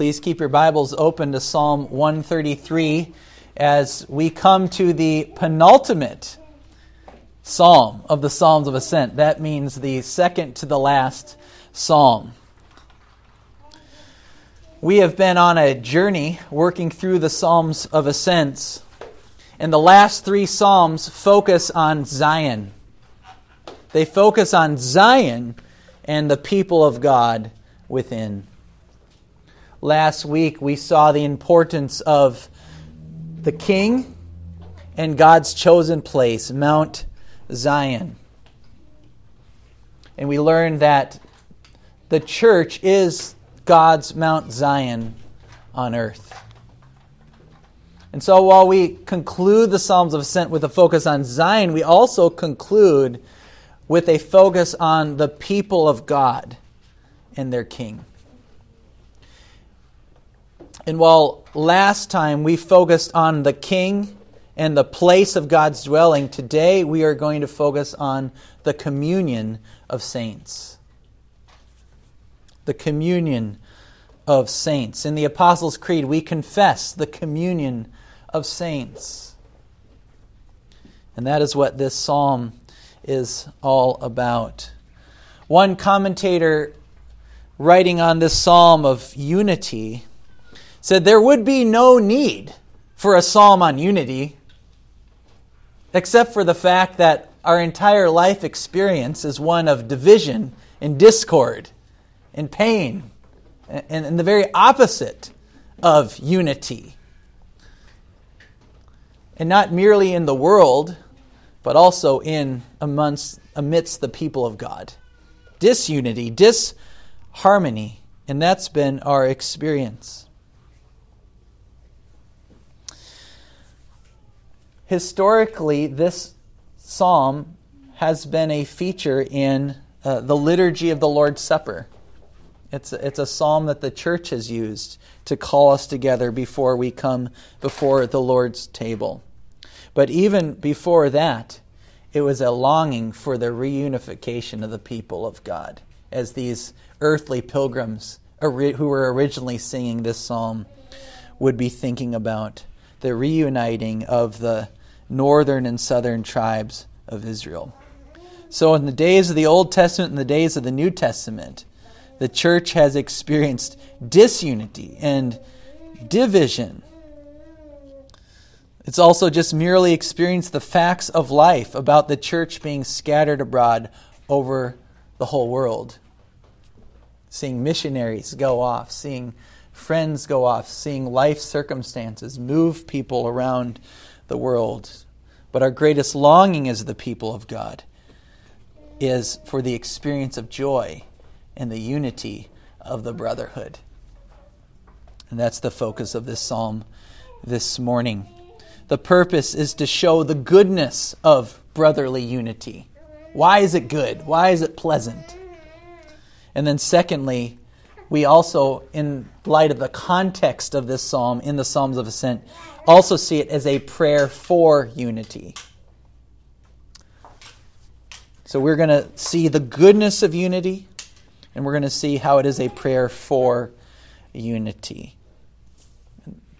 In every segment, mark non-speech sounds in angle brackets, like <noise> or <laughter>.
Please keep your Bibles open to Psalm 133 as we come to the penultimate psalm of the Psalms of Ascent. That means the second to the last psalm. We have been on a journey working through the Psalms of Ascents, and the last three psalms focus on Zion. They focus on Zion and the people of God within. Last week, we saw the importance of the king and God's chosen place, Mount Zion. And we learned that the church is God's Mount Zion on earth. And so while we conclude the Psalms of Ascent with a focus on Zion, we also conclude with a focus on the people of God and their king. And while last time we focused on the king and the place of God's dwelling, today we are going to focus on the communion of saints. The communion of saints. In the Apostles' Creed, we confess the communion of saints. And that is what this psalm is all about. One commentator writing on this psalm of unity said there would be no need for a psalm on unity, except for the fact that our entire life experience is one of division and discord and pain and, and the very opposite of unity. And not merely in the world, but also in amongst amidst the people of God. Disunity, disharmony, and that's been our experience. Historically, this psalm has been a feature in uh, the liturgy of the Lord's Supper. It's a, it's a psalm that the church has used to call us together before we come before the Lord's table. But even before that, it was a longing for the reunification of the people of God, as these earthly pilgrims who were originally singing this psalm would be thinking about the reuniting of the northern and southern tribes of Israel. So, in the days of the Old Testament and the days of the New Testament, the church has experienced disunity and division. It's also just merely experienced the facts of life about the church being scattered abroad over the whole world. Seeing missionaries go off, seeing friends go off, seeing life circumstances move people around the world. But our greatest longing as the people of God is for the experience of joy and the unity of the brotherhood. And that's the focus of this psalm this morning. The purpose is to show the goodness of brotherly unity. Why is it good? Why is it pleasant? And then, secondly, we also, in light of the context of this psalm in the Psalms of Ascent, also see it as a prayer for unity. So we're going to see the goodness of unity, and we're going to see how it is a prayer for unity.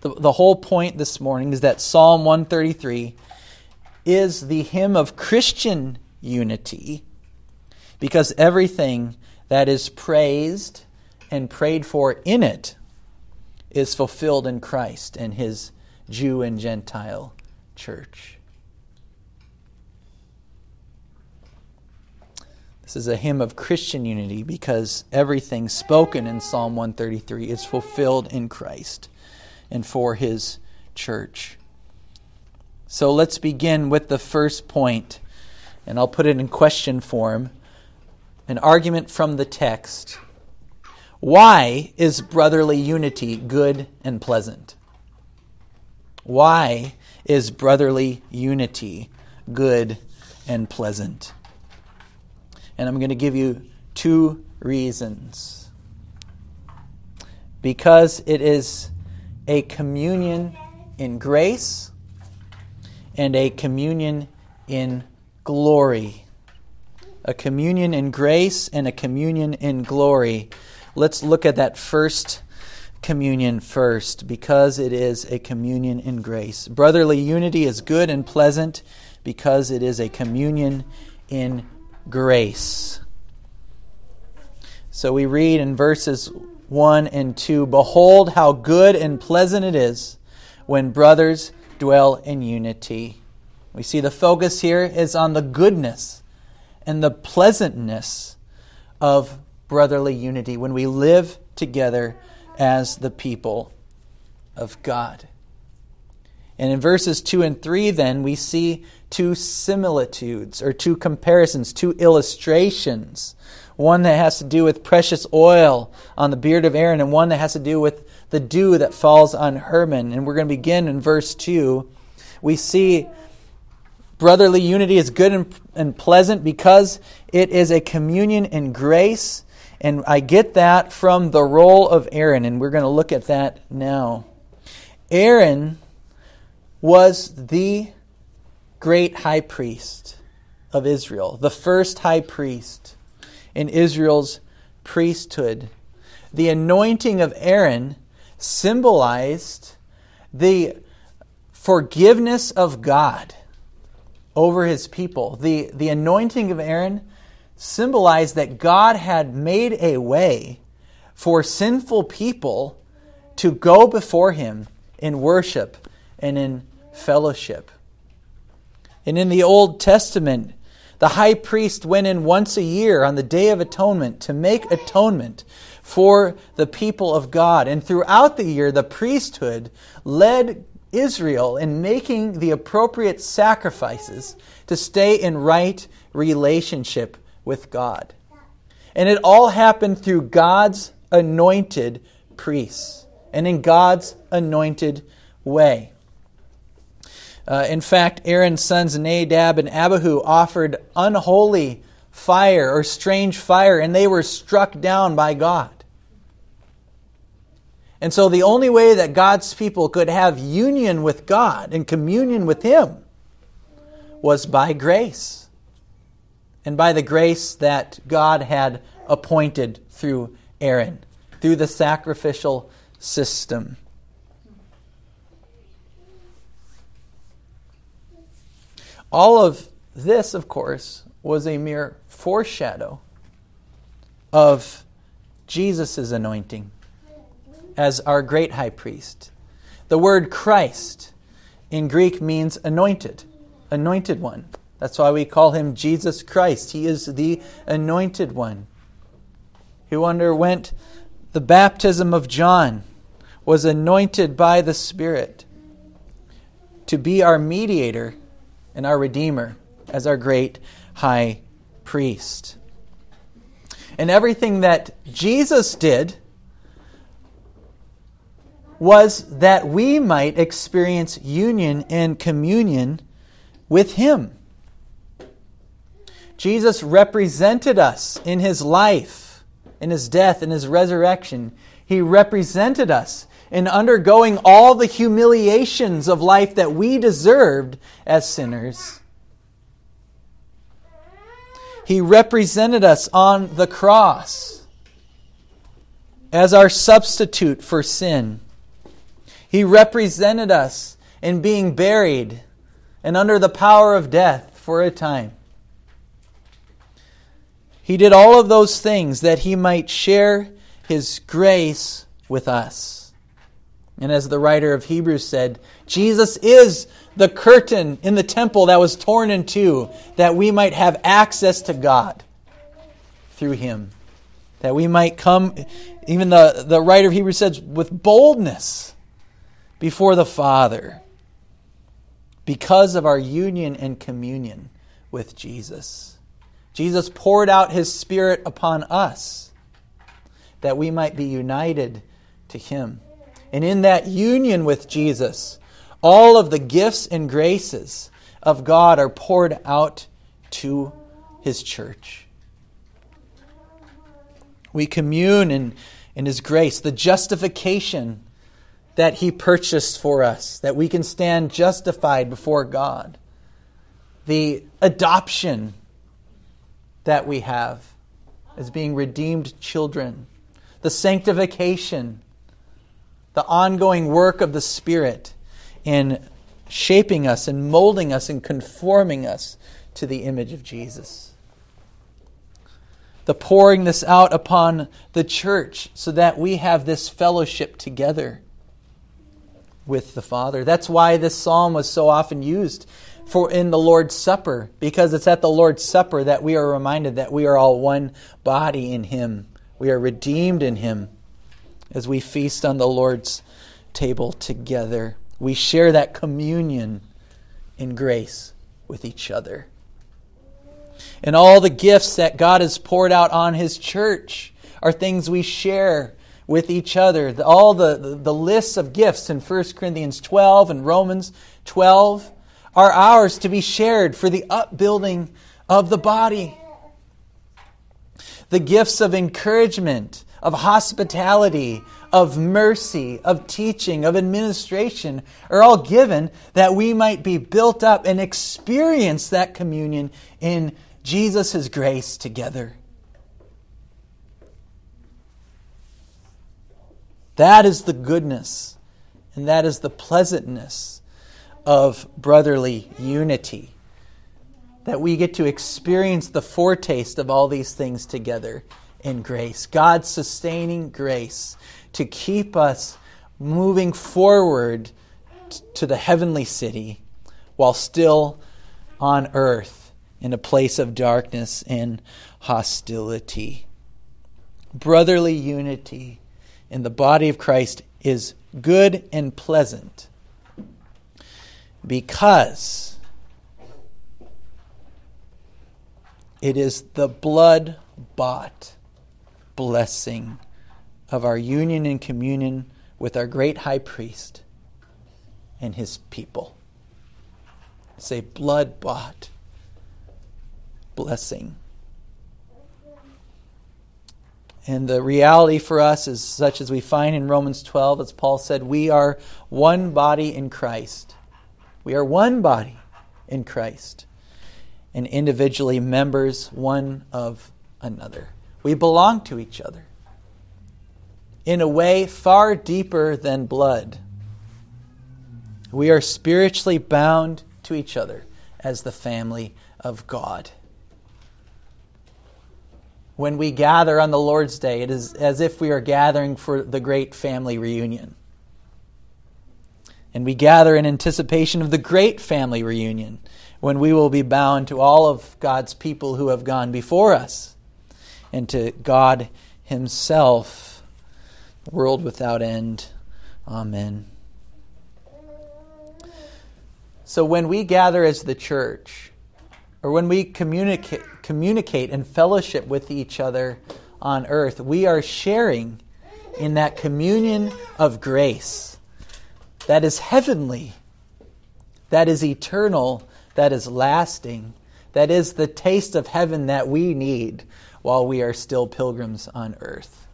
The, the whole point this morning is that Psalm 133 is the hymn of Christian unity because everything that is praised and prayed for in it is fulfilled in Christ and his Jew and Gentile church. This is a hymn of Christian unity because everything spoken in Psalm 133 is fulfilled in Christ and for his church. So let's begin with the first point, and I'll put it in question form an argument from the text. Why is brotherly unity good and pleasant? Why is brotherly unity good and pleasant? And I'm going to give you two reasons. Because it is a communion in grace and a communion in glory. A communion in grace and a communion in glory let's look at that first communion first because it is a communion in grace. Brotherly unity is good and pleasant because it is a communion in grace. So we read in verses 1 and 2 Behold, how good and pleasant it is when brothers dwell in unity. We see the focus here is on the goodness and the pleasantness of brotherly unity when we live together as the people of God. And in verses 2 and 3, then, we see two similitudes or two comparisons, two illustrations. One that has to do with precious oil on the beard of Aaron, and one that has to do with the dew that falls on Hermon. And we're going to begin in verse 2. We see brotherly unity is good and, and pleasant because it is a communion in grace and I get that from the role of Aaron, and we're going to look at that now. Aaron was the great high priest of Israel, the first high priest in Israel's priesthood. The anointing of Aaron symbolized the forgiveness of God over his people. The, the anointing of Aaron symbolized that God had made a way for sinful people to go before Him in worship and in fellowship. And in the Old Testament, the high priest went in once a year on the Day of Atonement to make atonement for the people of God. And throughout the year, the priesthood led Israel in making the appropriate sacrifices to stay in right relationship with God. And it all happened through God's anointed priests and in God's anointed way. Uh, in fact, Aaron's sons Nadab and Abihu offered unholy fire or strange fire, and they were struck down by God. And so, the only way that God's people could have union with God and communion with Him was by grace and by the grace that God had appointed through Aaron, through the sacrificial system. All of this, of course, was a mere foreshadow of Jesus' anointing as our great high priest. The word Christ in Greek means anointed, anointed one. That's why we call him Jesus Christ. He is the anointed one who underwent the baptism of John, was anointed by the Spirit to be our mediator and our Redeemer as our great high priest. And everything that Jesus did was that we might experience union and communion with Him. Jesus represented us in his life, in his death, in his resurrection. He represented us in undergoing all the humiliations of life that we deserved as sinners. He represented us on the cross as our substitute for sin. He represented us in being buried and under the power of death for a time. He did all of those things that he might share his grace with us. And as the writer of Hebrews said, Jesus is the curtain in the temple that was torn in two, that we might have access to God through him. That we might come, even the, the writer of Hebrews says, with boldness before the Father because of our union and communion with Jesus. Jesus poured out his Spirit upon us that we might be united to him. And in that union with Jesus, all of the gifts and graces of God are poured out to his church. We commune in, in his grace, the justification that he purchased for us, that we can stand justified before God, the adoption that we have as being redeemed children, the sanctification the ongoing work of the Spirit in shaping us and molding us and conforming us to the image of Jesus. The pouring this out upon the church so that we have this fellowship together with the Father. That's why this psalm was so often used for in the Lord's Supper, because it's at the Lord's Supper that we are reminded that we are all one body in Him. We are redeemed in Him as we feast on the Lord's table together. We share that communion in grace with each other. And all the gifts that God has poured out on His church are things we share with each other. All the, the, the lists of gifts in 1 Corinthians 12 and Romans 12 are ours to be shared for the upbuilding of the body. The gifts of encouragement, of hospitality, of mercy, of teaching, of administration are all given that we might be built up and experience that communion in Jesus' grace together. That is the goodness and that is the pleasantness of brotherly unity. That we get to experience the foretaste of all these things together in grace. God's sustaining grace to keep us moving forward to the heavenly city while still on earth in a place of darkness and hostility. Brotherly unity in the body of Christ is good and pleasant because it is the blood bought blessing of our union and communion with our great high priest and his people. It's a blood bought blessing. And the reality for us is such as we find in Romans 12, as Paul said, we are one body in Christ. We are one body in Christ and individually members one of another. We belong to each other in a way far deeper than blood. We are spiritually bound to each other as the family of God when we gather on the Lord's Day, it is as if we are gathering for the great family reunion. And we gather in anticipation of the great family reunion when we will be bound to all of God's people who have gone before us and to God Himself, world without end. Amen. So when we gather as the church, or when we communicate, communicate and fellowship with each other on earth, we are sharing in that communion of grace that is heavenly, that is eternal, that is lasting, that is the taste of heaven that we need while we are still pilgrims on earth.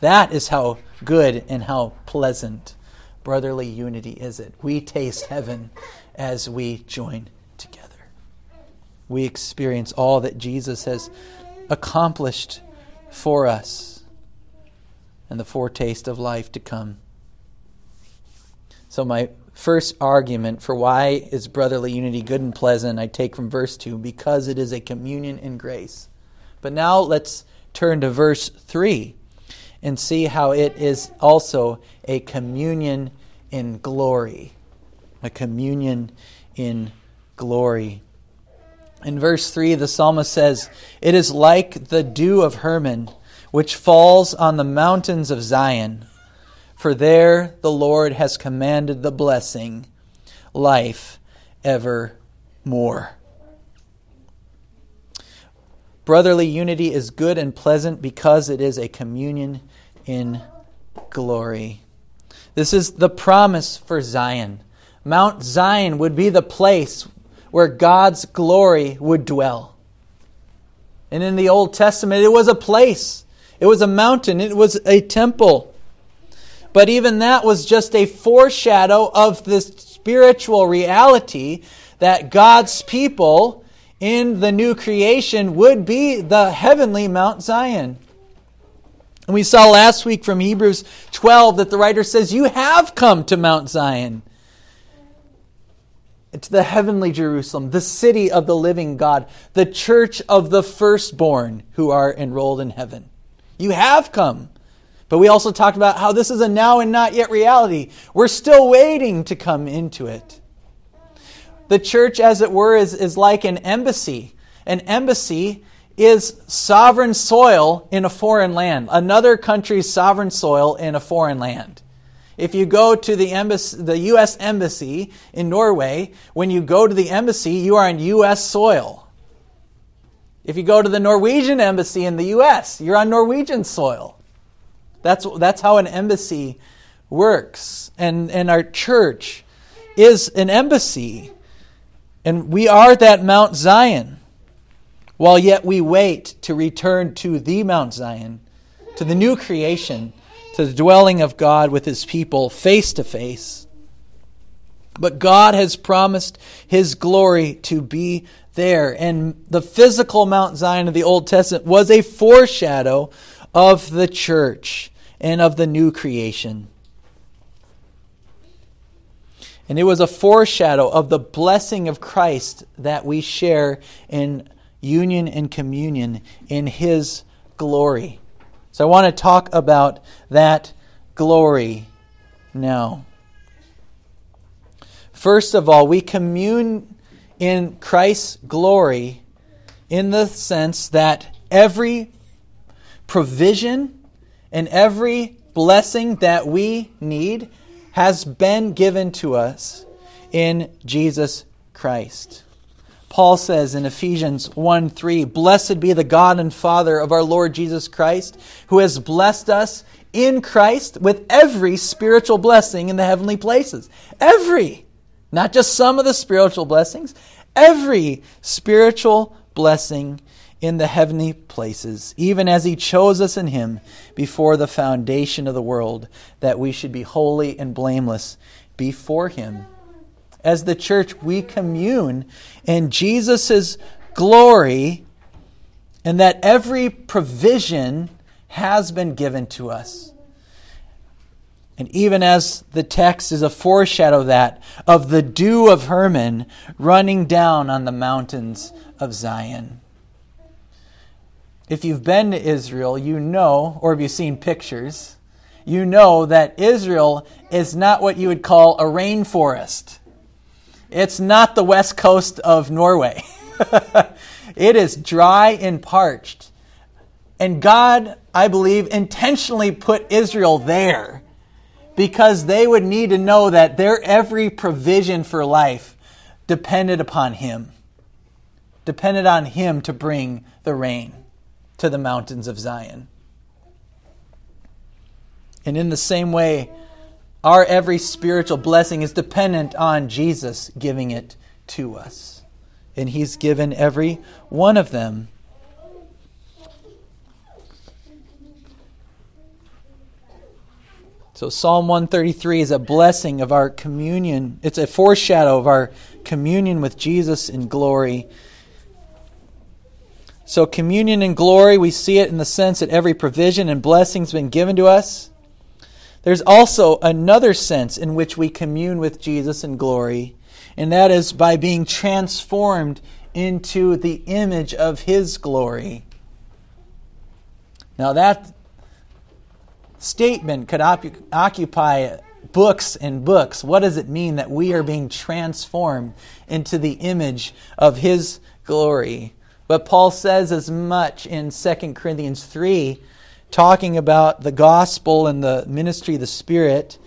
That is how good and how pleasant brotherly unity is it. We taste heaven as we join together. we experience all that Jesus has accomplished for us and the foretaste of life to come. So, my first argument for why is brotherly unity good and pleasant, I take from verse 2 because it is a communion in grace. But now let's turn to verse 3 and see how it is also a communion in glory. A communion in glory. In verse 3, the psalmist says, It is like the dew of Hermon, which falls on the mountains of Zion. For there the Lord has commanded the blessing, life evermore. Brotherly unity is good and pleasant because it is a communion in glory. This is the promise for Zion. Mount Zion would be the place where God's glory would dwell. And in the Old Testament, it was a place, it was a mountain, it was a temple. But even that was just a foreshadow of the spiritual reality that God's people in the new creation would be the heavenly Mount Zion. And we saw last week from Hebrews 12 that the writer says, You have come to Mount Zion, to the heavenly Jerusalem, the city of the living God, the church of the firstborn who are enrolled in heaven. You have come. But we also talked about how this is a now and not yet reality. We're still waiting to come into it. The church, as it were, is, is like an embassy. An embassy is sovereign soil in a foreign land, another country's sovereign soil in a foreign land. If you go to the, embassy, the U.S. Embassy in Norway, when you go to the embassy, you are on U.S. soil. If you go to the Norwegian Embassy in the U.S., you're on Norwegian soil. That's, that's how an embassy works. And, and our church is an embassy. And we are that Mount Zion, while yet we wait to return to the Mount Zion, to the new creation, to the dwelling of God with his people face to face. But God has promised his glory to be there. And the physical Mount Zion of the Old Testament was a foreshadow of the church and of the new creation. And it was a foreshadow of the blessing of Christ that we share in union and communion in His glory. So I want to talk about that glory now. First of all, we commune in Christ's glory in the sense that every provision and every blessing that we need has been given to us in Jesus Christ. Paul says in Ephesians 1 3, Blessed be the God and Father of our Lord Jesus Christ, who has blessed us in Christ with every spiritual blessing in the heavenly places. Every. Not just some of the spiritual blessings, every spiritual blessing in the heavenly places, even as he chose us in him before the foundation of the world, that we should be holy and blameless before him. As the church, we commune in Jesus' glory, and that every provision has been given to us. And even as the text is a foreshadow of that, of the dew of Hermon running down on the mountains of Zion. If you've been to Israel, you know, or have you seen pictures, you know that Israel is not what you would call a rainforest. It's not the west coast of Norway. <laughs> it is dry and parched. And God, I believe, intentionally put Israel there because they would need to know that their every provision for life depended upon Him, depended on Him to bring the rain to the mountains of Zion. And in the same way, our every spiritual blessing is dependent on Jesus giving it to us. And He's given every one of them. So, Psalm 133 is a blessing of our communion. It's a foreshadow of our communion with Jesus in glory. So, communion and glory, we see it in the sense that every provision and blessing has been given to us. There's also another sense in which we commune with Jesus in glory, and that is by being transformed into the image of His glory. Now, that statement could op- occupy books and books. What does it mean that we are being transformed into the image of His glory? But Paul says as much in 2 Corinthians 3, talking about the gospel and the ministry of the Spirit.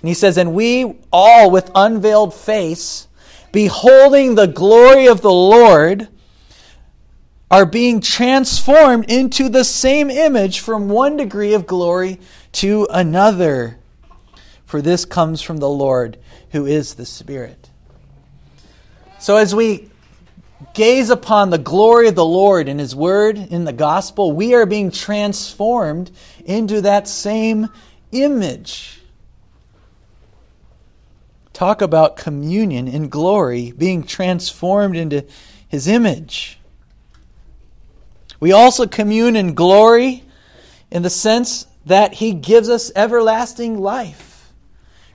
And he says, And we all with unveiled face, beholding the glory of the Lord, are being transformed into the same image from one degree of glory to another. For this comes from the Lord, who is the Spirit. So as we gaze upon the glory of the Lord in His Word, in the gospel, we are being transformed into that same image. Talk about communion in glory, being transformed into His image. We also commune in glory in the sense that he gives us everlasting life.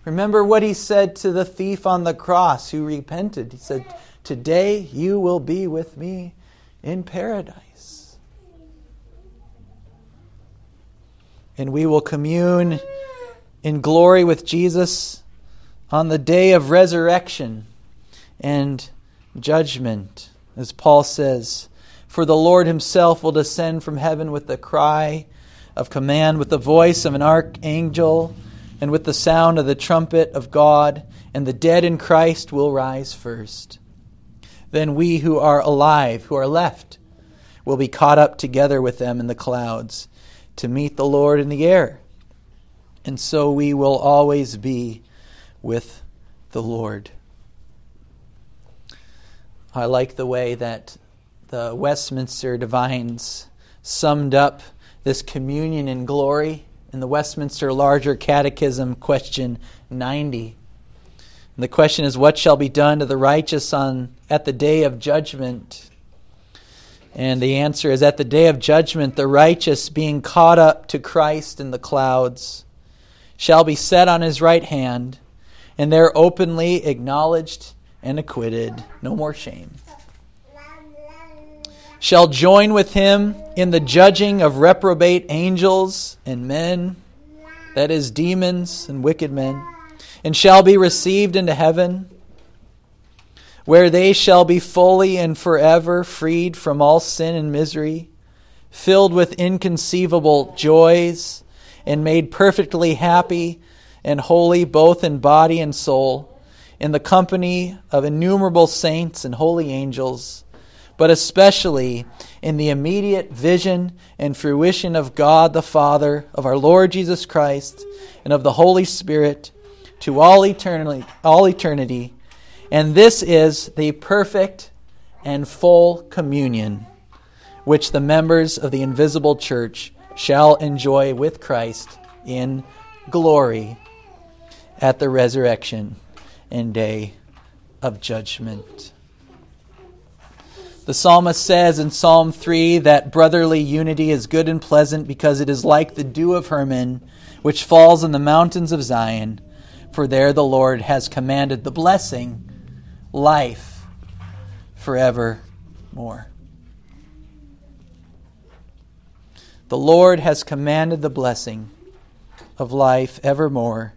Remember what he said to the thief on the cross who repented. He said, Today you will be with me in paradise. And we will commune in glory with Jesus on the day of resurrection and judgment. As Paul says, For the Lord himself will descend from heaven with the cry of command, with the voice of an archangel, and with the sound of the trumpet of God, and the dead in Christ will rise first. Then we who are alive, who are left, will be caught up together with them in the clouds to meet the Lord in the air. And so we will always be with the Lord. I like the way that the Westminster Divines summed up this communion in glory in the Westminster Larger Catechism, question 90. And the question is, What shall be done to the righteous on, at the day of judgment? And the answer is, At the day of judgment, the righteous, being caught up to Christ in the clouds, shall be set on his right hand, and there openly acknowledged and acquitted. No more shame. Shall join with him in the judging of reprobate angels and men, that is, demons and wicked men, and shall be received into heaven, where they shall be fully and forever freed from all sin and misery, filled with inconceivable joys, and made perfectly happy and holy both in body and soul in the company of innumerable saints and holy angels, but especially in the immediate vision and fruition of God the Father, of our Lord Jesus Christ, and of the Holy Spirit to all eternity, all eternity. And this is the perfect and full communion which the members of the invisible church shall enjoy with Christ in glory at the resurrection and day of judgment. The psalmist says in Psalm 3 that brotherly unity is good and pleasant because it is like the dew of Hermon, which falls in the mountains of Zion, for there the Lord has commanded the blessing, life forevermore. The Lord has commanded the blessing of life evermore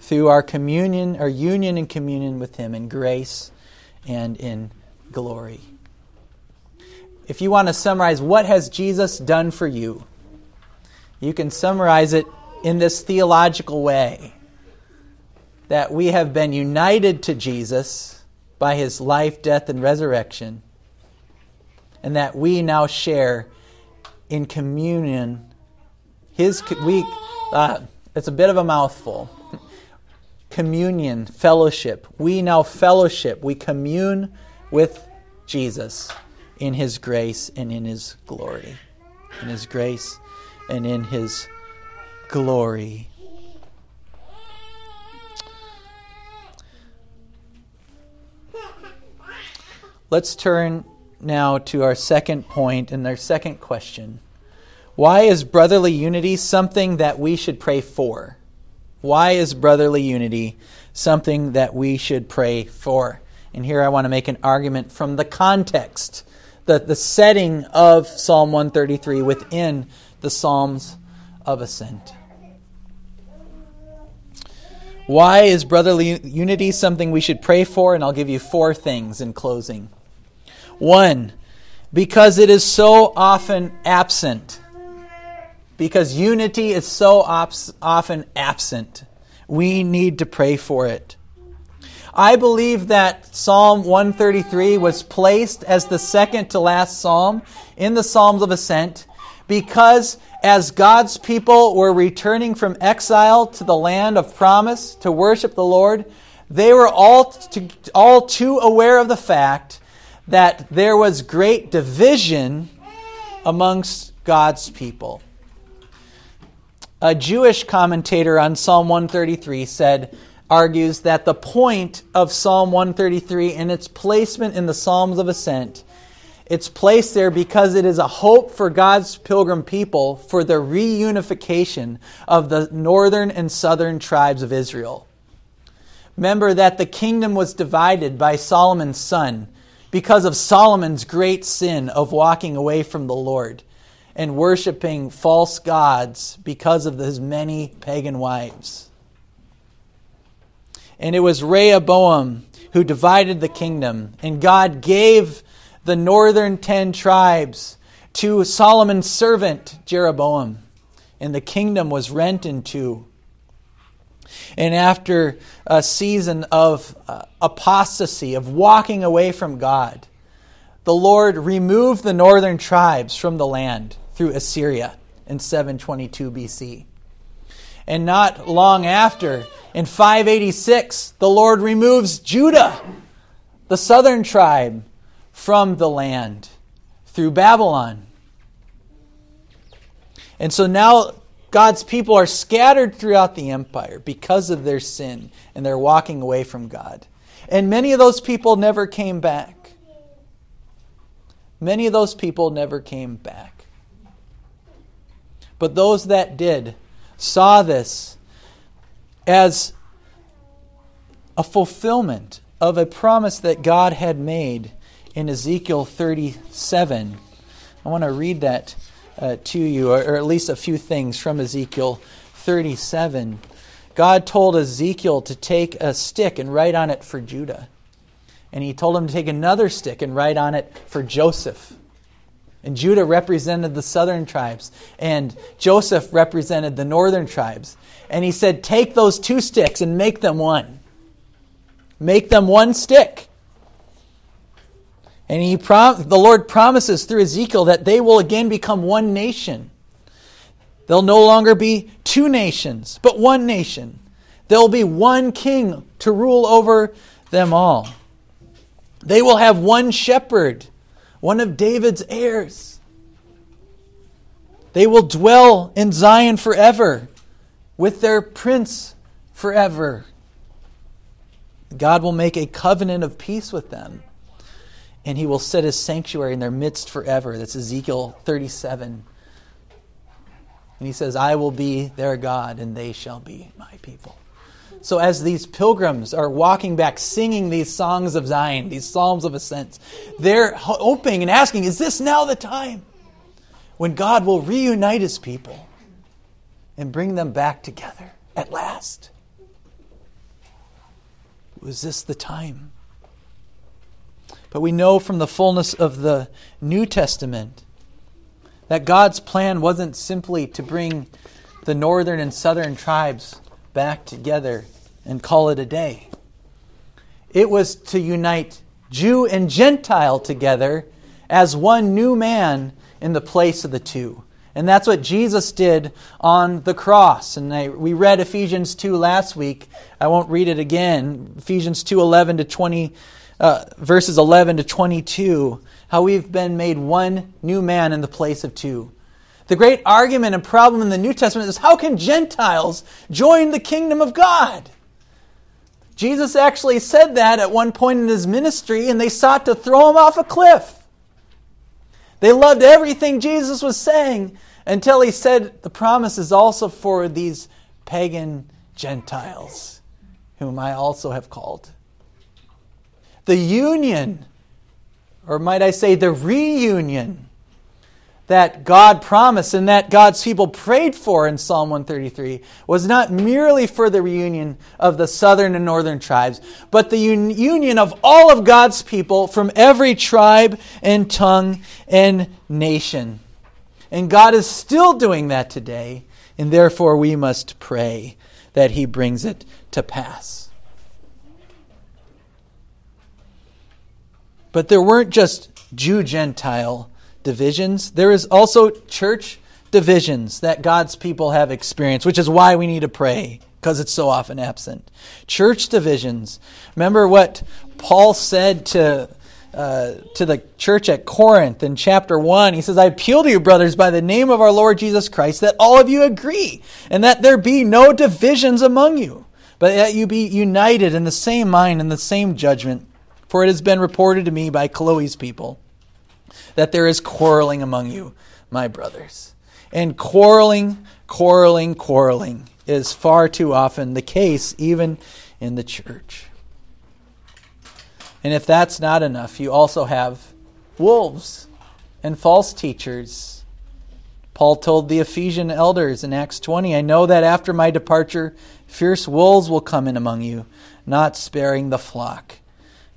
through our communion, our union and communion with Him in grace and in glory. If you want to summarize what has Jesus done for you, you can summarize it in this theological way that we have been united to Jesus by his life, death, and resurrection, and that we now share in communion his we uh, it's a bit of a mouthful communion, fellowship. We now fellowship. We commune with Jesus in his grace and in his glory. In his grace and in his glory. Let's turn now to our second point and our second question. Why is brotherly unity something that we should pray for? Why is brotherly unity something that we should pray for? And here I want to make an argument from the context, the, the setting of Psalm 133 within the Psalms of Ascent. Why is brotherly unity something we should pray for? And I'll give you four things in closing. One, because it is so often absent because unity is so often absent. We need to pray for it. I believe that Psalm 133 was placed as the second to last psalm in the Psalms of Ascent because as God's people were returning from exile to the land of promise to worship the Lord, they were all, to, all too aware of the fact that there was great division amongst God's people. A Jewish commentator on Psalm 133 said, argues that the point of Psalm 133 and its placement in the Psalms of Ascent It's placed there because it is a hope for God's pilgrim people for the reunification of the northern and southern tribes of Israel. Remember that the kingdom was divided by Solomon's son because of Solomon's great sin of walking away from the Lord and worshiping false gods because of his many pagan wives. And it was Rehoboam who divided the kingdom, and God gave the northern ten tribes to Solomon's servant Jeroboam, and the kingdom was rent in two. And after a season of uh, apostasy, of walking away from God, the Lord removed the northern tribes from the land through Assyria in 722 BC. And not long after, in 586, the Lord removes Judah, the southern tribe, from the land through Babylon. And so now God's people are scattered throughout the empire because of their sin and they're walking away from God. And many of those people never came back. Many of those people never came back. But those that did saw this as a fulfillment of a promise that God had made in Ezekiel 37. I want to read that uh, to you, or, or at least a few things from Ezekiel 37. God told Ezekiel to take a stick and write on it for Judah. And he told him to take another stick and write on it for Joseph. And Judah represented the southern tribes, and Joseph represented the northern tribes. And he said, Take those two sticks and make them one. Make them one stick. And he prom- the Lord promises through Ezekiel that they will again become one nation. They'll no longer be two nations, but one nation. There'll be one king to rule over them all. They will have one shepherd, one of David's heirs. They will dwell in Zion forever with their prince forever. God will make a covenant of peace with them and he will set his sanctuary in their midst forever. That's Ezekiel 37. And he says, I will be their God, and they shall be my people. So, as these pilgrims are walking back singing these songs of Zion, these psalms of ascent, they're hoping and asking, Is this now the time when God will reunite his people and bring them back together at last? Was this the time? But we know from the fullness of the New Testament that God's plan wasn't simply to bring the northern and southern tribes back together and call it a day. It was to unite Jew and Gentile together as one new man in the place of the two. And that's what Jesus did on the cross. And I, we read Ephesians 2 last week. I won't read it again. Ephesians 2 11 to 20 uh, verses 11 to 22, how we've been made one new man in the place of two. The great argument and problem in the New Testament is how can Gentiles join the kingdom of God? Jesus actually said that at one point in his ministry, and they sought to throw him off a cliff. They loved everything Jesus was saying until he said, The promise is also for these pagan Gentiles, whom I also have called the union, or might I say the reunion, that God promised and that God's people prayed for in Psalm 133 was not merely for the reunion of the southern and northern tribes, but the un- union of all of God's people from every tribe and tongue and nation. And God is still doing that today, and therefore we must pray that He brings it to pass. But there weren't just Jew Gentile divisions, there is also church divisions that God's people have experienced, which is why we need to pray because it's so often absent. Church divisions. Remember what Paul said to uh, to the church at Corinth in chapter 1. He says, I appeal to you, brothers, by the name of our Lord Jesus Christ, that all of you agree, and that there be no divisions among you, but that you be united in the same mind and the same judgment. For it has been reported to me by Chloe's people that there is quarreling among you, my brothers. And quarreling, quarreling, quarreling is far too often the case, even in the church. And if that's not enough, you also have wolves and false teachers. Paul told the Ephesian elders in Acts 20 I know that after my departure, fierce wolves will come in among you, not sparing the flock.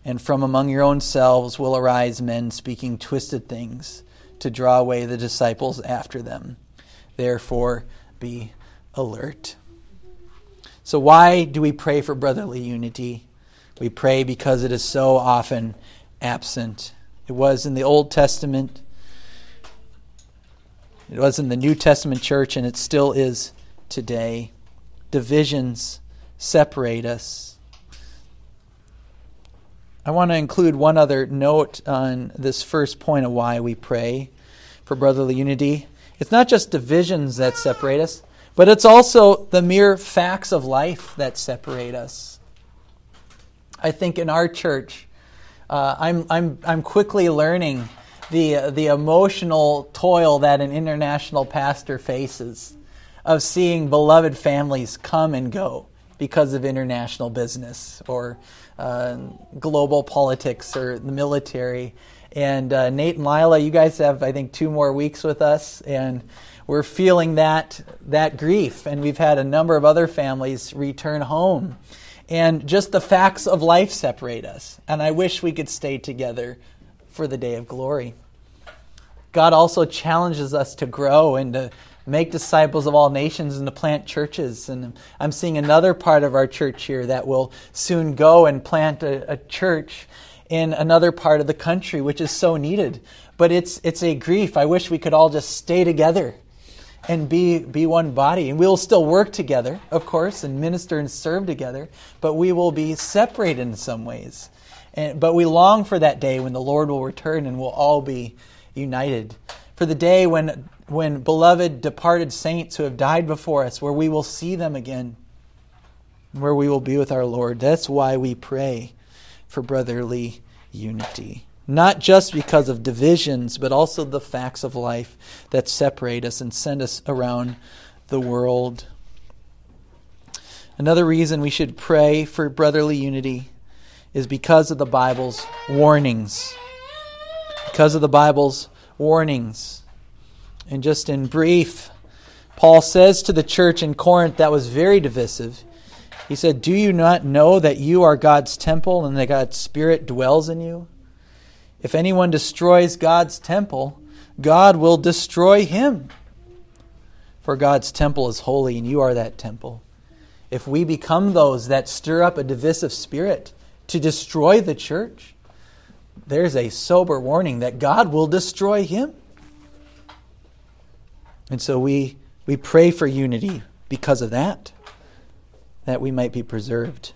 And from among your own selves will arise men speaking twisted things to draw away the disciples after them. Therefore, be alert. So, why do we pray for brotherly unity? We pray because it is so often absent. It was in the Old Testament, it was in the New Testament church, and it still is today. Divisions separate us. I want to include one other note on this first point of why we pray for brotherly unity. It's not just divisions that separate us, but it's also the mere facts of life that separate us. I think in our church, uh, I'm, I'm, I'm quickly learning the, the emotional toil that an international pastor faces of seeing beloved families come and go because of international business or uh, global politics or the military. And uh, Nate and Lila, you guys have, I think, two more weeks with us, and we're feeling that that grief. And we've had a number of other families return home, and just the facts of life separate us. And I wish we could stay together for the day of glory. God also challenges us to grow and to make disciples of all nations and to plant churches. And I'm seeing another part of our church here that will soon go and plant a, a church in another part of the country, which is so needed. But it's it's a grief. I wish we could all just stay together and be be one body. And we'll still work together, of course, and minister and serve together, but we will be separated in some ways. And, but we long for that day when the Lord will return and we'll all be united. For the day when when beloved departed saints who have died before us, where we will see them again, where we will be with our Lord. That's why we pray for brotherly unity. Not just because of divisions, but also the facts of life that separate us and send us around the world. Another reason we should pray for brotherly unity is because of the Bible's warnings. Because of the Bible's warnings. And just in brief, Paul says to the church in Corinth that was very divisive, he said, Do you not know that you are God's temple and that God's Spirit dwells in you? If anyone destroys God's temple, God will destroy him. For God's temple is holy, and you are that temple. If we become those that stir up a divisive spirit to destroy the church, there's a sober warning that God will destroy him. And so we, we pray for unity because of that, that we might be preserved.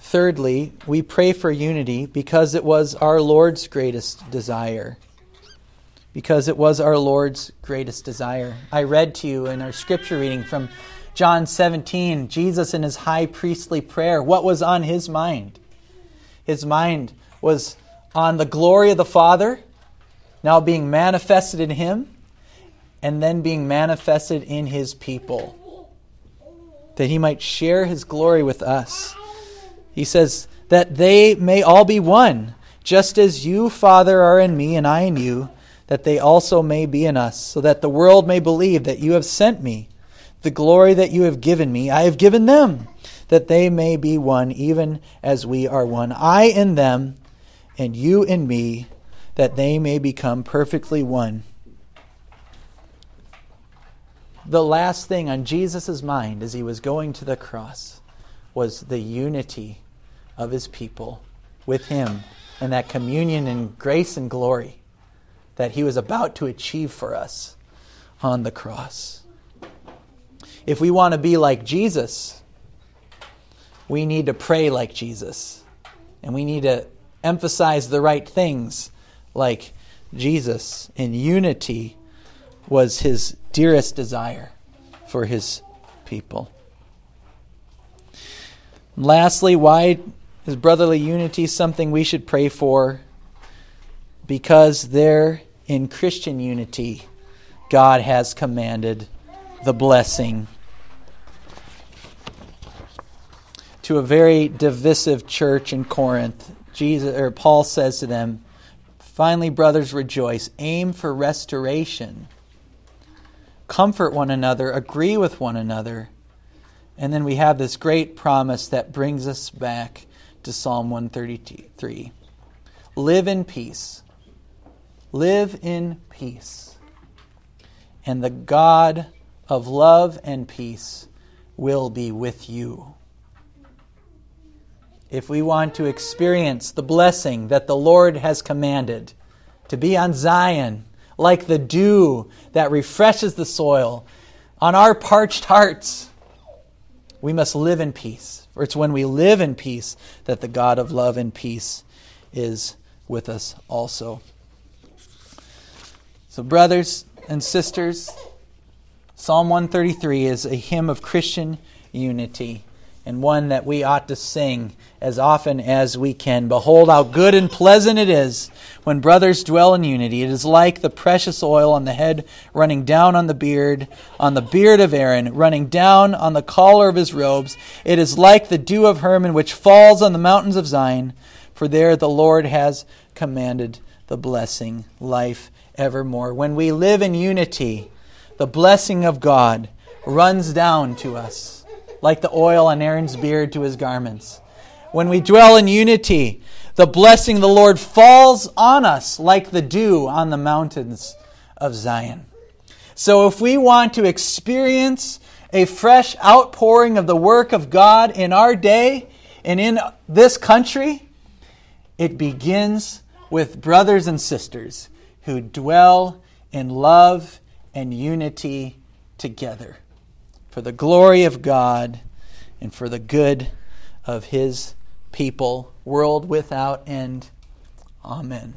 Thirdly, we pray for unity because it was our Lord's greatest desire. Because it was our Lord's greatest desire. I read to you in our scripture reading from John 17, Jesus in his high priestly prayer, what was on his mind? His mind was on the glory of the Father now being manifested in him and then being manifested in his people, that he might share his glory with us. He says, that they may all be one, just as you, Father, are in me and I in you, that they also may be in us, so that the world may believe that you have sent me. The glory that you have given me, I have given them, that they may be one, even as we are one. I in them, and you in me that they may become perfectly one. The last thing on Jesus' mind as he was going to the cross was the unity of his people with him and that communion and grace and glory that he was about to achieve for us on the cross. If we want to be like Jesus, we need to pray like Jesus. And we need to emphasize the right things like Jesus in unity was his dearest desire for his people. lastly, why Is brotherly unity something we should pray for? Because there in Christian unity, God has commanded the blessing. To a very divisive church in Corinth, Jesus or Paul says to them, Finally, brothers, rejoice, aim for restoration, comfort one another, agree with one another. And then we have this great promise that brings us back to Psalm 133 Live in peace. Live in peace. And the God of love and peace will be with you. If we want to experience the blessing that the Lord has commanded, to be on Zion, like the dew that refreshes the soil, on our parched hearts, we must live in peace. For it's when we live in peace that the God of love and peace is with us also. So, brothers and sisters, Psalm 133 is a hymn of Christian unity and one that we ought to sing as often as we can. Behold, how good and pleasant it is when brothers dwell in unity. It is like the precious oil on the head running down on the beard, on the beard of Aaron, running down on the collar of his robes. It is like the dew of Hermon which falls on the mountains of Zion, for there the Lord has commanded the blessing, life evermore. When we live in unity, the blessing of God runs down to us like the oil on Aaron's beard to his garments. When we dwell in unity, the blessing of the Lord falls on us like the dew on the mountains of Zion. So if we want to experience a fresh outpouring of the work of God in our day and in this country, it begins with brothers and sisters who dwell in love and unity together for the glory of God and for the good of his people, world without end. Amen.